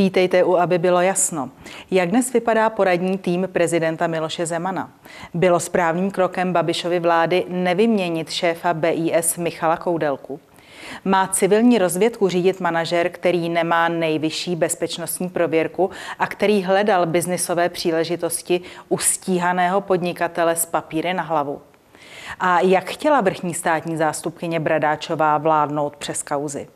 Vítejte u, aby bylo jasno. Jak dnes vypadá poradní tým prezidenta Miloše Zemana? Bylo správným krokem Babišovy vlády nevyměnit šéfa BIS Michala Koudelku? Má civilní rozvědku řídit manažer, který nemá nejvyšší bezpečnostní prověrku a který hledal biznisové příležitosti u stíhaného podnikatele s papíry na hlavu? A jak chtěla vrchní státní zástupkyně Bradáčová vládnout přes kauzy?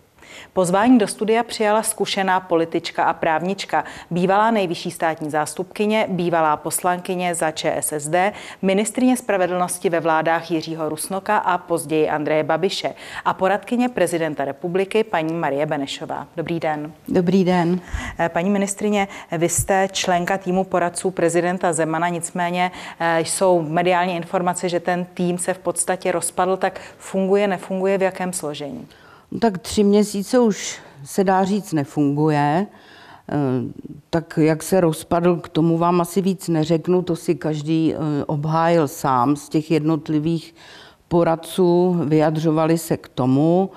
Pozvání do studia přijala zkušená politička a právnička, bývalá nejvyšší státní zástupkyně, bývalá poslankyně za ČSSD, ministrině spravedlnosti ve vládách Jiřího Rusnoka a později Andreje Babiše a poradkyně prezidenta republiky paní Marie Benešová. Dobrý den. Dobrý den. Eh, paní ministrině, vy jste členka týmu poradců prezidenta Zemana, nicméně eh, jsou mediální informace, že ten tým se v podstatě rozpadl, tak funguje, nefunguje, v jakém složení? No tak tři měsíce už se dá říct nefunguje. Eh, tak jak se rozpadl, k tomu vám asi víc neřeknu, to si každý eh, obhájil sám z těch jednotlivých poradců, vyjadřovali se k tomu.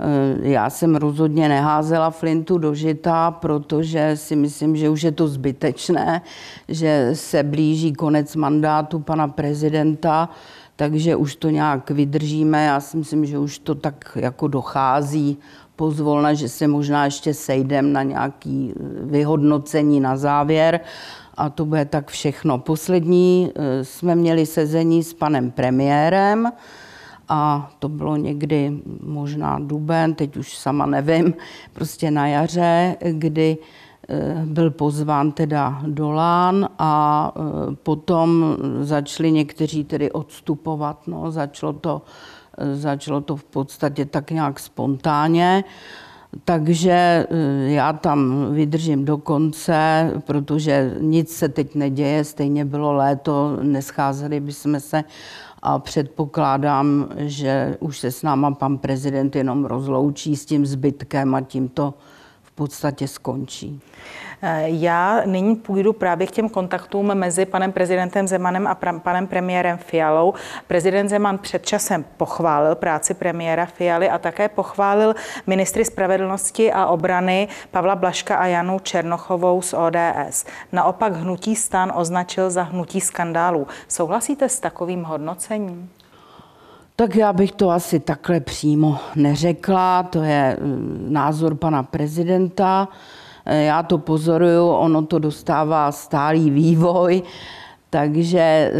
Eh, já jsem rozhodně neházela flintu do žita, protože si myslím, že už je to zbytečné, že se blíží konec mandátu pana prezidenta takže už to nějak vydržíme. Já si myslím, že už to tak jako dochází pozvolna, že se možná ještě sejdem na nějaký eh, vyhodnocení na závěr a to bude tak všechno. Poslední eh, jsme měli sezení s panem premiérem a to bylo někdy možná duben, teď už sama nevím, prostě na jaře, kdy byl pozván teda Dolán a eh, potom začali někteří tedy odstupovat. No, začalo, to, eh, začalo to v podstatě tak nějak spontánně. Takže já tam vydržím do konce, protože nic se teď neděje, stejně bylo léto, nescházeli bychom se a předpokládám, že už se s náma pan prezident jenom rozloučí s tím zbytkem a tím to podstatě skončí. Eh, já nyní půjdu právě k těm kontaktům mezi panem prezidentem Zemanem a panem premiérem Fialou. Prezident Zeman před časem pochválil práci premiéra Fialy a také pochválil ministry spravedlnosti a obrany Pavla Blaška a Janu Černochovou z ODS. Naopak hnutí stan označil za hnutí skandálů. Souhlasíte s takovým hodnocením? Tak já bych to asi takhle přímo neřekla, to je mm, názor pana prezidenta. E, já to pozoruju, ono to dostává stálý vývoj, takže e,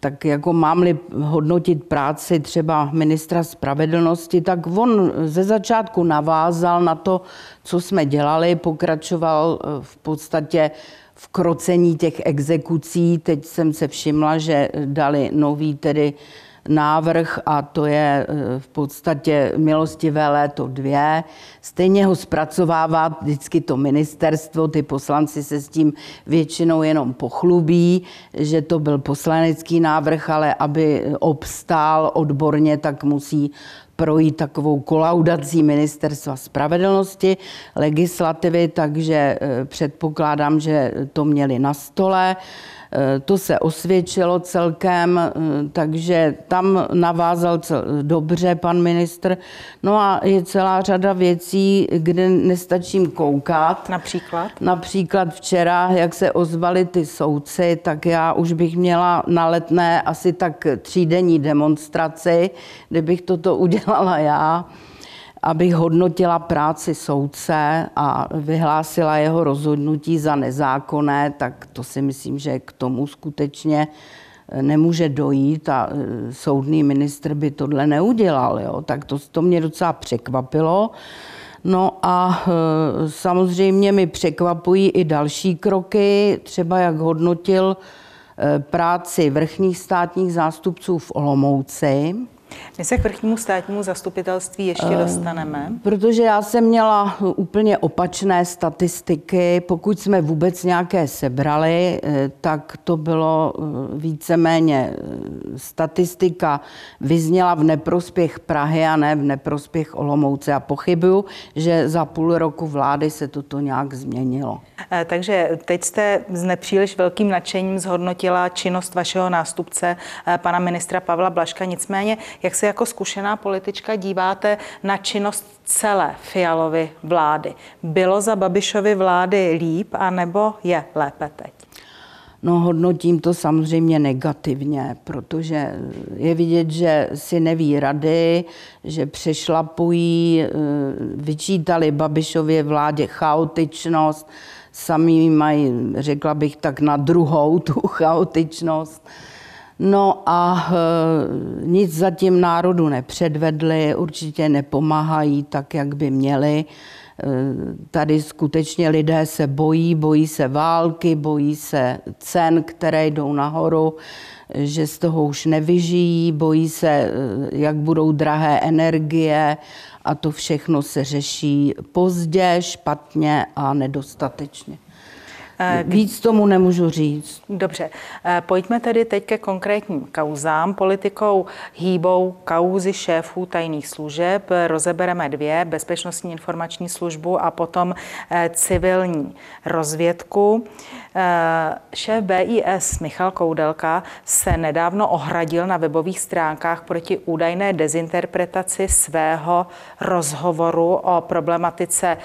tak jako mám-li hodnotit práci třeba ministra spravedlnosti, tak on ze začátku navázal na to, co jsme dělali, pokračoval e, v podstatě v krocení těch exekucí. Teď jsem se všimla, že dali nový tedy návrh a to je eh, v podstatě milostivé léto dvě. Stejně ho zpracovává vždycky to ministerstvo, ty poslanci se s tím většinou jenom pochlubí, že to byl poslanecký návrh, ale aby obstál odborně, tak musí projít takovou kolaudací ministerstva spravedlnosti, legislativy, takže eh, předpokládám, že to měli na stole. Eh, to se osvědčilo celkem, eh, takže tam navázal dobře pan ministr. No a je celá řada věcí, kde nestačím koukat. Například? Například včera, jak se ozvali ty soudci, tak já už bych měla na letné asi tak třídenní demonstraci, kdybych toto udělala já abych hodnotila práci soudce a vyhlásila jeho rozhodnutí za nezákonné, tak to si myslím, že k tomu skutečně eh, nemůže dojít a eh, soudný ministr by tohle neudělal. Jo? Tak to, to mě docela překvapilo. No a eh, samozřejmě mi překvapují i další kroky, třeba jak hodnotil práci vrchních státních zástupců v Olomouci. My se k vrchnímu státnímu zastupitelství ještě uh, dostaneme. Protože já jsem měla úplně opačné statistiky. Pokud jsme vůbec nějaké sebrali, eh, tak to bylo eh, víceméně statistika vyzněla v neprospěch Prahy a ne v neprospěch Olomouce. A pochybuju, že za půl roku vlády se toto nějak změnilo. Takže teď jste s nepříliš velkým nadšením zhodnotila činnost vašeho nástupce, pana ministra Pavla Blaška. Nicméně, Jak se jako zkušená politička díváte na činnost celé Fialovy vlády? Bylo za Babišovy vlády líp, anebo je lépe teď? No hodnotím to samozřejmě negativně, protože je vidět, že si neví rady, že přešlapují, eh, vyčítali Babišově vládě chaotičnost, sami mají, řekla bych tak, na druhou tu chaotičnost. No a e, nic zatím národu nepředvedli, určitě nepomáhají tak, jak by měli. E, tady skutečně lidé se bojí, bojí se války, bojí se cen, které jdou nahoru, že z toho už nevyžijí, bojí se, e, jak budou drahé energie a to všechno se řeší pozdě, špatně a nedostatečně. Eh, Víc tomu nemůžu říct. Dobře, eh, pojďme tedy teď ke konkrétním kauzám. Politikou hýbou kauzy šéfů tajných služeb. Rozebereme dvě, bezpečnostní informační službu a potom eh, civilní rozvědku. Šéf BIS Michal Koudelka se nedávno ohradil na webových stránkách proti údajné dezinterpretaci svého rozhovoru o problematice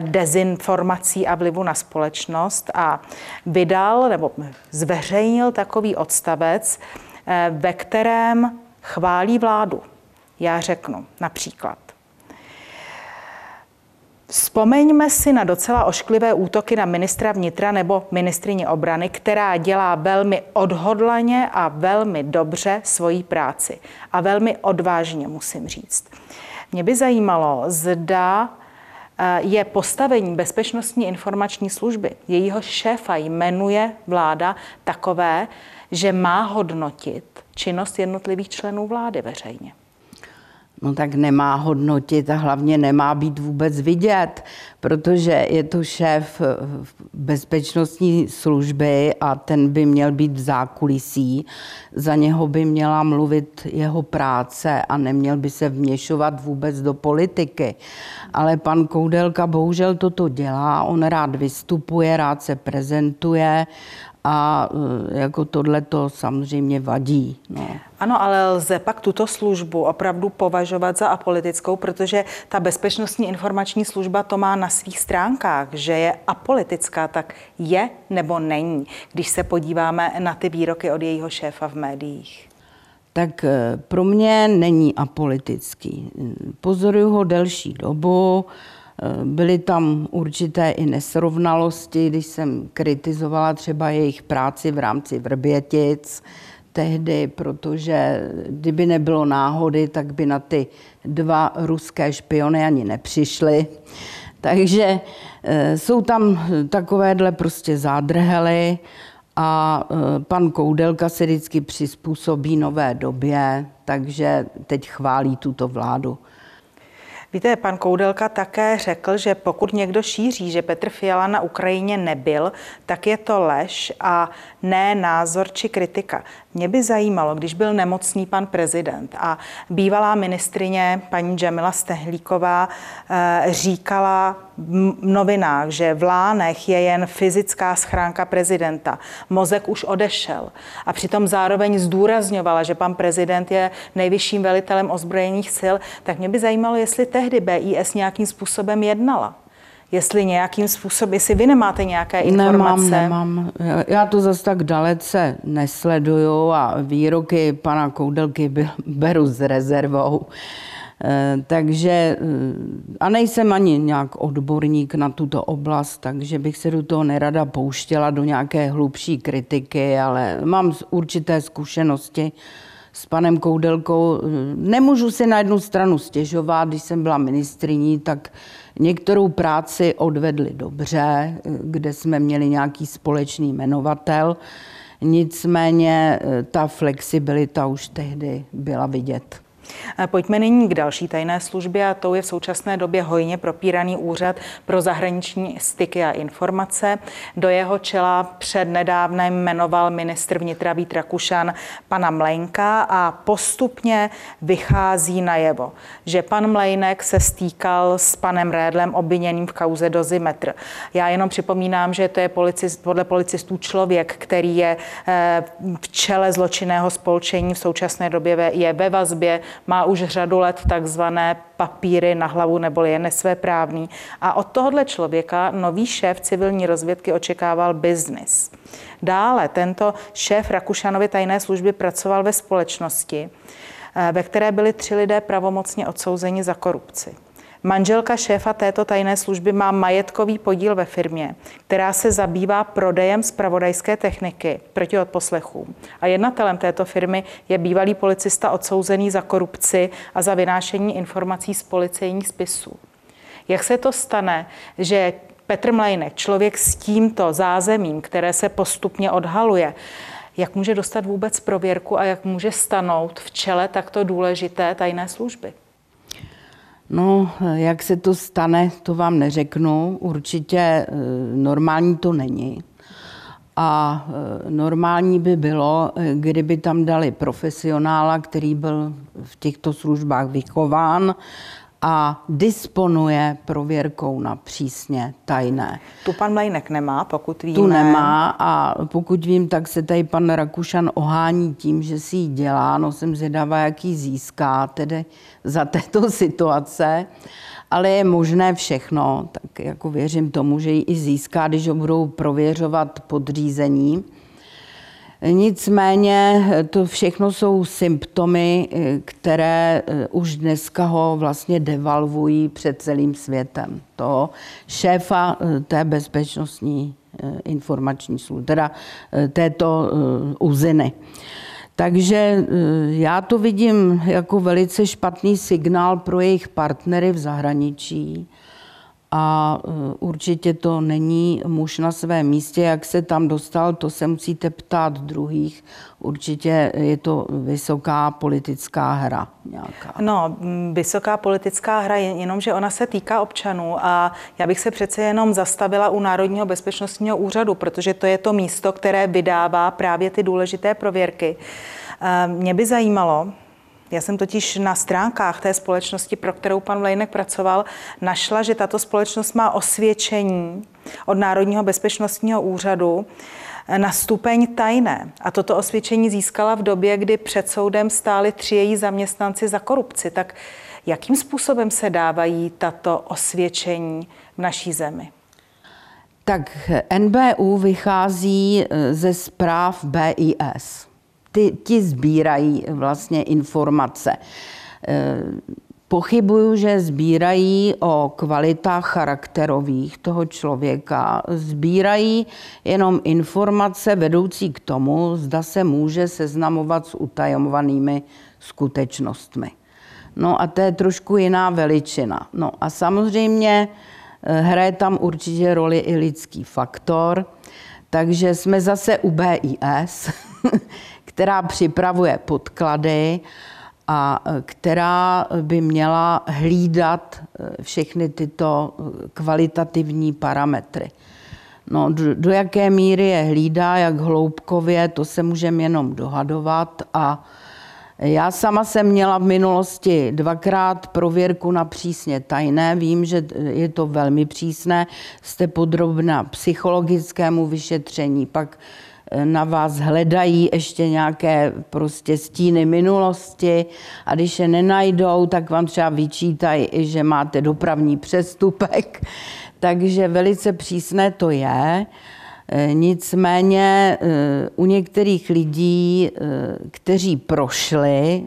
dezinformací a vlivu na společnost a vydal nebo zveřejnil takový odstavec, eh, ve kterém chválí vládu. Já řeknu například. Vzpomeňme si na docela ošklivé útoky na ministra vnitra nebo ministrině obrany, která dělá velmi odhodlaně a velmi dobře svoji práci. A velmi odvážně, musím říct. Mě by zajímalo, zda je postavení Bezpečnostní informační služby, jejího šéfa jmenuje vláda takové, že má hodnotit činnost jednotlivých členů vlády veřejně. No tak nemá hodnotit a hlavně nemá být vůbec vidět, protože je to šéf eh, bezpečnostní služby a ten by měl být v zákulisí. Za něho by měla mluvit jeho práce a neměl by se vměšovat vůbec do politiky. Ale pan Koudelka bohužel toto dělá, on rád vystupuje, rád se prezentuje a e, jako tohle to samozřejmě vadí. No. Ano, ale lze pak tuto službu opravdu považovat za apolitickou, protože ta bezpečnostní informační služba to má na svých stránkách, že je apolitická, tak je nebo není, když se podíváme na ty výroky od jejího šéfa v médiích? Tak e, pro mě není apolitický. Pozoruju ho delší dobu, Byly tam určité i nesrovnalosti, když jsem kritizovala třeba jejich práci v rámci Vrbětic tehdy, protože kdyby nebylo náhody, tak by na ty dva ruské špiony ani nepřišli. Takže e, jsou tam takovéhle prostě zádrhely a e, pan Koudelka se vždycky přizpůsobí nové době, takže teď chválí tuto vládu. Víte, pan Koudelka také řekl, že pokud někdo šíří, že Petr Fiala na Ukrajině nebyl, tak je to lež a ne názor či kritika. Mě by zajímalo, když byl nemocný pan prezident a bývalá ministrině paní Jamila Stehlíková eh, říkala novinách, že v Lánech je jen fyzická schránka prezidenta. Mozek už odešel. A přitom zároveň zdůrazňovala, že pan prezident je nejvyšším velitelem ozbrojených sil. Tak mě by zajímalo, jestli tehdy BIS nějakým způsobem jednala jestli nějakým způsobem, jestli vy nemáte nějaké informace. Nemám, nemám. Já to zase tak dalece nesleduju a výroky pana Koudelky beru s rezervou. Eh, takže, eh, a nejsem ani nějak odborník na tuto oblast, takže bych se do toho nerada pouštěla do nějaké hlubší kritiky, ale mám určité zkušenosti s panem Koudelkou. Nemůžu si na jednu stranu stěžovat, když jsem byla ministriní, tak některou práci odvedli dobře, kde jsme měli nějaký společný jmenovatel. Nicméně eh, ta flexibilita už tehdy byla vidět. Pojďme nyní k další tajné službě a tou je v současné době hojně propíraný úřad pro zahraniční styky a informace. Do jeho čela před nedávnem jmenoval ministr vnitra Vít Rakušan pana Mlejnka a postupně vychází najevo, že pan Mlejnek se stýkal s panem Rédlem obviněným v kauze Dozimetr. Já jenom připomínám, že to je policist, podle policistů člověk, který je eh, v čele zločinného spolčení v současné době je ve vazbě, má už řadu let takzvané papíry na hlavu nebo je nesvéprávný. A od tohohle člověka nový šéf civilní rozvědky očekával biznis. Dále tento šéf Rakušanovy tajné služby pracoval ve společnosti, eh, ve které byli tři lidé pravomocně odsouzeni za korupci. Manželka šéfa této tajné služby má majetkový podíl ve firmě, která se zabývá prodejem zpravodajské techniky proti odposlechům. A jednatelem této firmy je bývalý policista odsouzený za korupci a za vynášení informací z policejních spisů. Jak se to stane, že Petr Mlejnek, člověk s tímto zázemím, které se postupně odhaluje, jak může dostat vůbec prověrku a jak může stanout v čele takto důležité tajné služby? No, jak se to stane, to vám neřeknu. Určitě eh, normální to není. A eh, normální by bylo, eh, kdyby tam dali profesionála, který byl v těchto službách vychován a disponuje prověrkou na přísně tajné. Tu pan Mlejnek nemá, pokud víme. Tu nemá a pokud vím, tak se tady pan Rakušan ohání tím, že si ji dělá. No jsem zvědavá, jaký získá tedy za této situace. Ale je možné všechno, tak jako věřím tomu, že ji i získá, když ho budou prověřovat podřízení. Nicméně to všechno jsou symptomy, které eh, už dneska ho vlastně devalvují před celým světem. To šéfa eh, té bezpečnostní eh, informační služby, teda této uziny. Takže já to vidím jako velice špatný signál pro jejich partnery v zahraničí, a e, určitě to není muž na svém místě. Jak se tam dostal, to se musíte ptát druhých. Určitě je to vysoká politická hra nějaká. No, vysoká politická hra, jenomže ona se týká občanů a já bych se přece jenom zastavila u Národního bezpečnostního úřadu, protože to je to místo, které vydává právě ty důležité prověrky. E, mě by zajímalo, já jsem totiž na stránkách té společnosti, pro kterou pan Vlejnek pracoval, našla, že tato společnost má osvědčení od Národního bezpečnostního úřadu na stupeň tajné. A toto osvědčení získala v době, kdy před soudem stáli tři její zaměstnanci za korupci. Tak jakým způsobem se dávají tato osvědčení v naší zemi? Tak NBU vychází ze zpráv BIS ty, ti sbírají vlastně informace. E, pochybuju, že sbírají o kvalitách charakterových toho člověka. Sbírají jenom informace vedoucí k tomu, zda se může seznamovat s utajomovanými skutečnostmi. No a to je trošku jiná veličina. No a samozřejmě e, hraje tam určitě roli i lidský faktor, takže jsme zase u BIS, která připravuje podklady a e, která by měla hlídat e, všechny tyto e, kvalitativní parametry. No, do, do jaké míry je hlídá, jak hloubkově, to se můžeme jenom dohadovat. A já sama jsem měla v minulosti dvakrát prověrku na přísně tajné. Vím, že je to velmi přísné. Jste podrobná psychologickému vyšetření, pak na vás hledají ještě nějaké prostě stíny minulosti a když je nenajdou, tak vám třeba vyčítají, že máte dopravní přestupek. Takže velice přísné to je. E, nicméně e, u některých lidí, e, kteří prošli,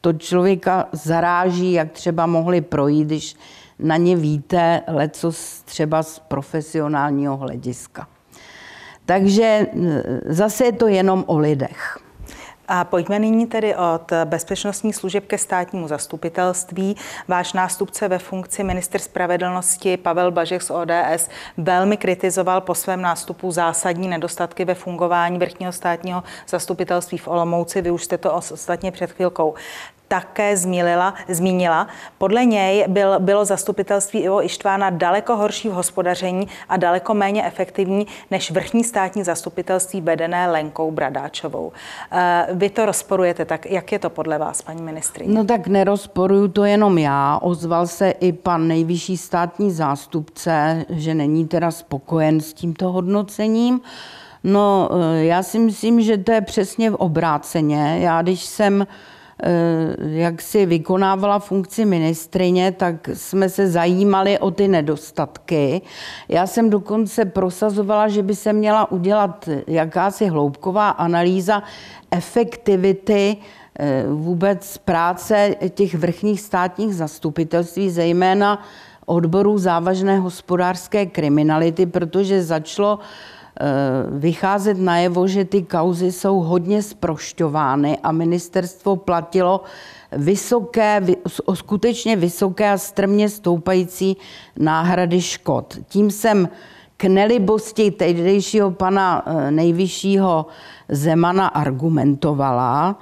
to člověka zaráží, jak třeba mohli projít, když na ně víte leco třeba z profesionálního hlediska. Takže e, zase je to jenom o lidech. A pojďme nyní tedy od bezpečnostních služeb ke státnímu zastupitelství. Váš nástupce ve funkci minister spravedlnosti Pavel Bažek z ODS velmi kritizoval po svém nástupu zásadní nedostatky ve fungování vrchního státního zastupitelství v Olomouci. Vy už jste to ostatně před chvilkou také zmínila. zmínila. Podle něj byl, bylo zastupitelství Ivo Ištvána daleko horší v hospodaření a daleko méně efektivní než vrchní státní zastupitelství vedené Lenkou Bradáčovou. Eh, vy to rozporujete, tak jak je to podle vás, paní ministrině? No tak nerozporuju to jenom já. Ozval se i pan nejvyšší státní zástupce, že není teda spokojen s tímto hodnocením. No, eh, já si myslím, že to je přesně v obráceně. Já, když jsem eh, jak si vykonávala funkci ministrině, tak jsme se zajímali o ty nedostatky. Já jsem dokonce prosazovala, že by se měla udělat jakási hloubková analýza efektivity eh, vůbec práce těch vrchních státních zastupitelství, zejména odborů závažné hospodářské kriminality, protože začalo Eh, vycházet najevo, že ty kauzy jsou hodně sprošťovány a ministerstvo platilo vysoké, skutečně vysoké a strmě stoupající náhrady škod. Tím jsem k nelibosti tehdejšího pana eh, nejvyššího Zemana argumentovala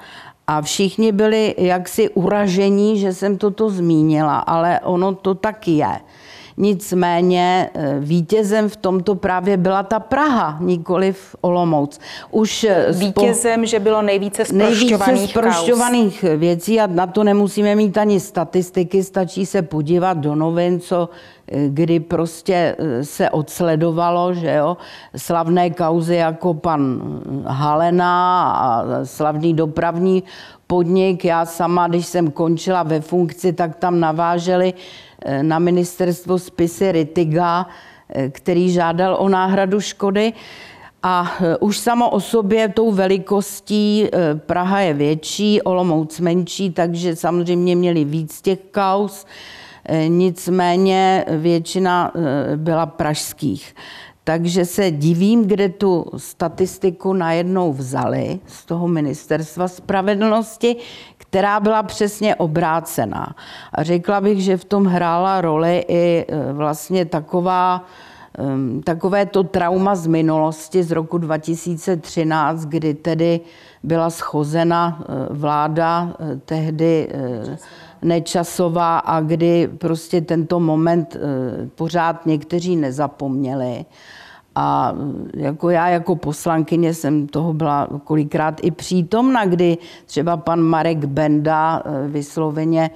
a všichni byli jaksi uražení, že jsem toto zmínila, ale ono to tak je. Nicméně eh, vítězem v tomto právě byla ta Praha, nikoli v Olomouc. Už eh, vítězem, spo... že bylo nejvíce sprošťovaných, nejvíce sprošťovaných věcí a na to nemusíme mít ani statistiky, stačí se podívat do novin, co eh, kdy prostě se odsledovalo, že jo, slavné kauzy jako pan Halena a slavný dopravní podnik. Já sama, když jsem končila ve funkci, tak tam naváželi Eh, na ministerstvo spisy Ritiga, eh, který žádal o náhradu škody. A eh, už samo o sobě tou velikostí Praha je větší, Olomouc menší, takže samozřejmě měli víc těch kaus, nicméně většina byla pražských. Takže se divím, kde tu statistiku najednou vzali z toho ministerstva spravedlnosti, která byla přesně obrácená. A řekla bych, že v tom hrála roli i e, vlastně taková, takové to trauma z minulosti z roku 2013, kdy tedy byla schozena e, vláda e, tehdy nečasová a kdy prostě tento moment pořád někteří nezapomněli. A jako já jako poslankyně jsem toho byla kolikrát i přítomna, kdy třeba pan Marek Benda eh, vysloveně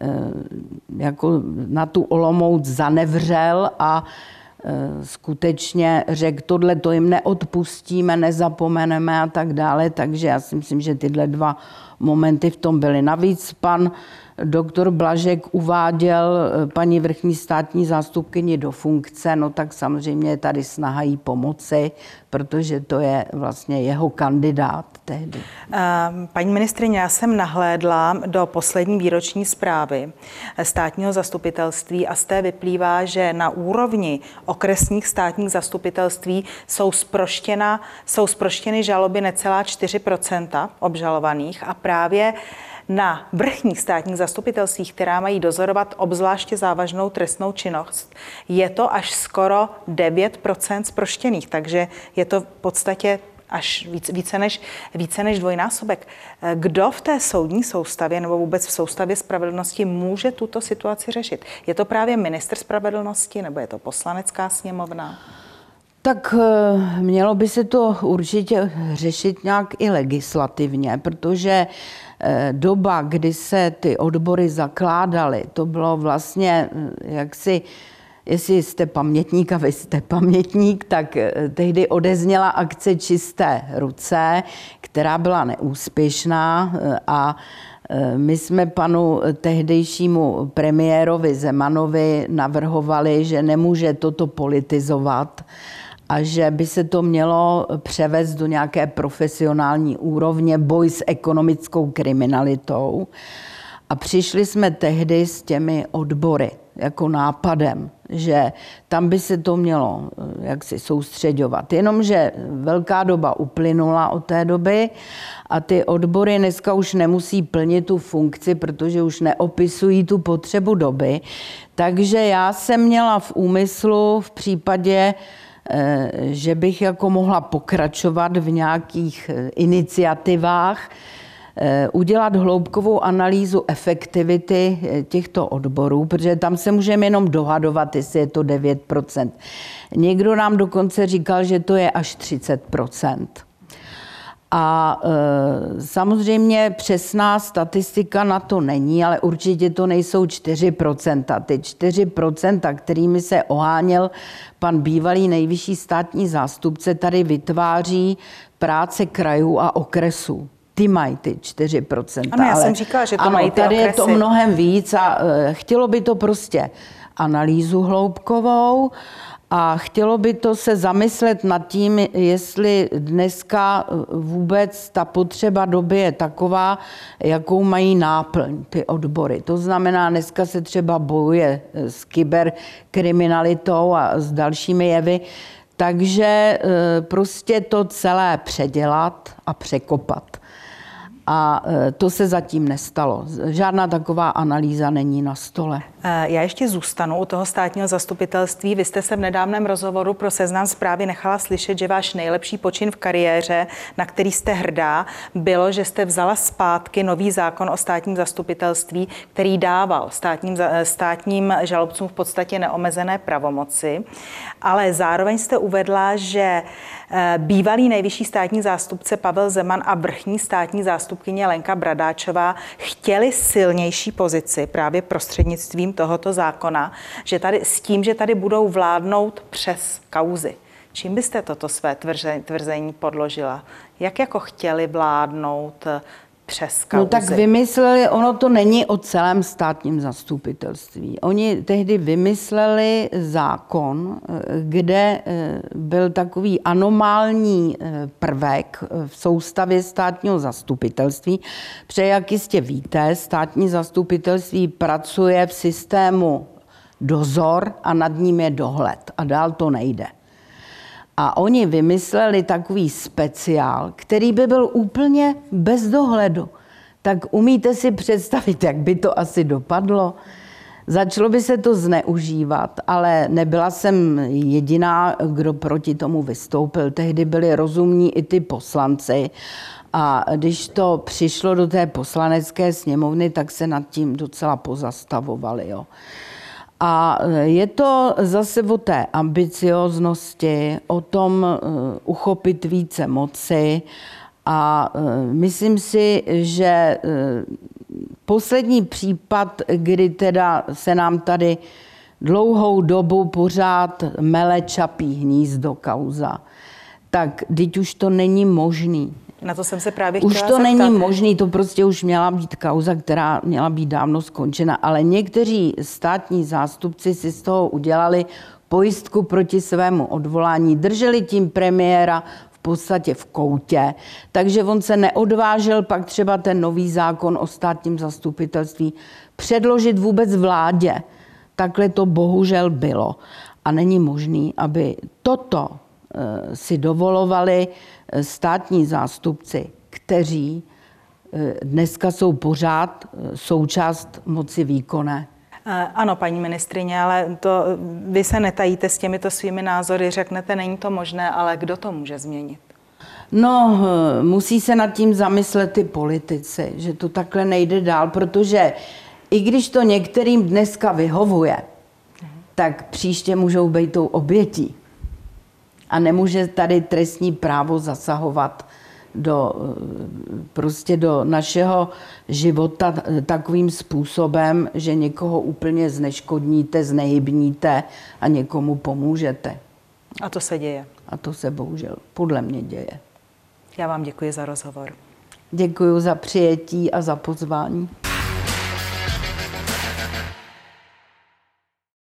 eh, jako na tu Olomouc zanevřel a eh, skutečně řekl, tohle to jim neodpustíme, nezapomeneme a tak dále. Takže já si myslím, že tyhle dva momenty v tom byly. Navíc pan doktor Blažek uváděl eh, paní vrchní státní zástupkyni do funkce, no tak samozřejmě tady snaha jí pomoci, protože to je vlastně jeho kandidát tehdy. Ehm, paní ministrině, já jsem nahlédla do poslední výroční zprávy státního zastupitelství a z té vyplývá, že na úrovni okresních státních zastupitelství jsou, sproštěna, jsou sproštěny žaloby necelá 4% obžalovaných a právě na vrchních státních zastupitelstvích, která mají dozorovat obzvláště závažnou trestnou činnost, je to až skoro 9% zproštěných, takže je to v podstatě až více, více, než, více než dvojnásobek. Kdo v té soudní soustavě nebo vůbec v soustavě spravedlnosti může tuto situaci řešit? Je to právě minister spravedlnosti nebo je to poslanecká sněmovna? Tak eh, mělo by se to určitě řešit nějak i legislativně, protože doba, kdy se ty odbory zakládaly, to bylo vlastně eh, jaksi jestli jste pamětník a vy jste pamětník, tak eh, tehdy odezněla akce Čisté ruce, která byla neúspěšná a my jsme panu tehdejšímu premiérovi Zemanovi navrhovali, že nemůže toto politizovat a že by se to mělo převést do nějaké profesionální úrovně, boj s ekonomickou kriminalitou. A přišli jsme tehdy s těmi odbory jako nápadem, že tam by se to mělo eh, jak si soustředovat. Jenomže velká doba uplynula od té doby a ty odbory dneska už nemusí plnit tu funkci, protože už neopisují tu potřebu doby. Takže já jsem měla v úmyslu v případě že bych jako mohla pokračovat v nějakých eh, iniciativách, eh, udělat hloubkovou analýzu efektivity eh, těchto odborů, protože tam se můžeme jenom dohadovat, jestli je to 9%. Někdo nám dokonce říkal, že to je až 30%. A e, samozřejmě přesná statistika na to není, ale určitě to nejsou 4%. Ty 4%, kterými se oháněl pan bývalý nejvyšší státní zástupce, tady vytváří práce krajů a okresů ty mají ty 4%. Ano, já ale, jsem říkala, že to ano, mají ty tady okresy. je to mnohem víc a e, chtělo by to prostě analýzu hloubkovou, a chtělo by to se zamyslet nad tím, jestli dneska vůbec ta potřeba doby je taková, jakou mají náplň ty odbory. To znamená, dneska se třeba bojuje s kyberkriminalitou a s dalšími jevy, takže e, prostě to celé předělat a překopat. A e, to se zatím nestalo. Žádná taková analýza není na stole. E, já ještě zůstanu u toho státního zastupitelství. Vy jste se v nedávném rozhovoru pro seznam zprávy nechala slyšet, že váš nejlepší počin v kariéře, na který jste hrdá, bylo, že jste vzala zpátky nový zákon o státním zastupitelství, který dával státním, e, státním žalobcům v podstatě neomezené pravomoci. Ale zároveň jste uvedla, že bývalý nejvyšší státní zástupce Pavel Zeman a vrchní státní zástupkyně Lenka Bradáčová chtěli silnější pozici právě prostřednictvím přijetím tohoto zákona, že tady s tím, že tady budou vládnout přes kauzy. Čím byste toto své tvrzení podložila? Jak jako chtěli vládnout přes kauzy. No tak vymysleli, ono to není o celém státním zastupitelství. Oni tehdy vymysleli zákon, kde eh, byl takový anomální eh, prvek v soustavě státního zastupitelství. Protože, jak jistě víte, státní zastupitelství pracuje v systému dozor a nad ním je dohled. A dál to nejde. A oni vymysleli takový speciál, který by byl úplně bez dohledu. Tak umíte si představit, jak by to asi dopadlo? Začalo by se to zneužívat, ale nebyla jsem jediná, kdo proti tomu vystoupil. Tehdy byli rozumní i ty poslanci. A když to přišlo do té poslanecké sněmovny, tak se nad tím docela pozastavovali. Jo. A je to zase o té ambicioznosti, o tom eh, uchopit více moci a eh, myslím si, že eh, poslední případ, kdy teda se nám tady dlouhou dobu pořád mele čapí hnízdo kauza, tak teď už to není možný. Na to jsem se právě Už to zeptat. není možný, to prostě už měla být kauza, která měla být dávno skončena, ale někteří státní zástupci si z toho udělali pojistku proti svému odvolání, drželi tím premiéra v podstatě v koutě, takže on se neodvážil pak třeba ten nový zákon o státním zastupitelství předložit vůbec vládě. Takhle to bohužel bylo. A není možný, aby toto si dovolovali státní zástupci, kteří eh, dneska jsou pořád eh, součást moci výkonné. Eh, ano, paní ministrině, ale to, vy se netajíte s těmito svými názory, řeknete, není to možné, ale kdo to může změnit? No, musí se nad tím zamyslet ty politici, že to takhle nejde dál, protože i když to některým dneska vyhovuje, tak příště můžou být tou obětí. A nemůže tady trestní právo zasahovat do, prostě do našeho života takovým způsobem, že někoho úplně zneškodníte, znehybníte a někomu pomůžete. A to se děje. A to se bohužel podle mě děje. Já vám děkuji za rozhovor. Děkuji za přijetí a za pozvání.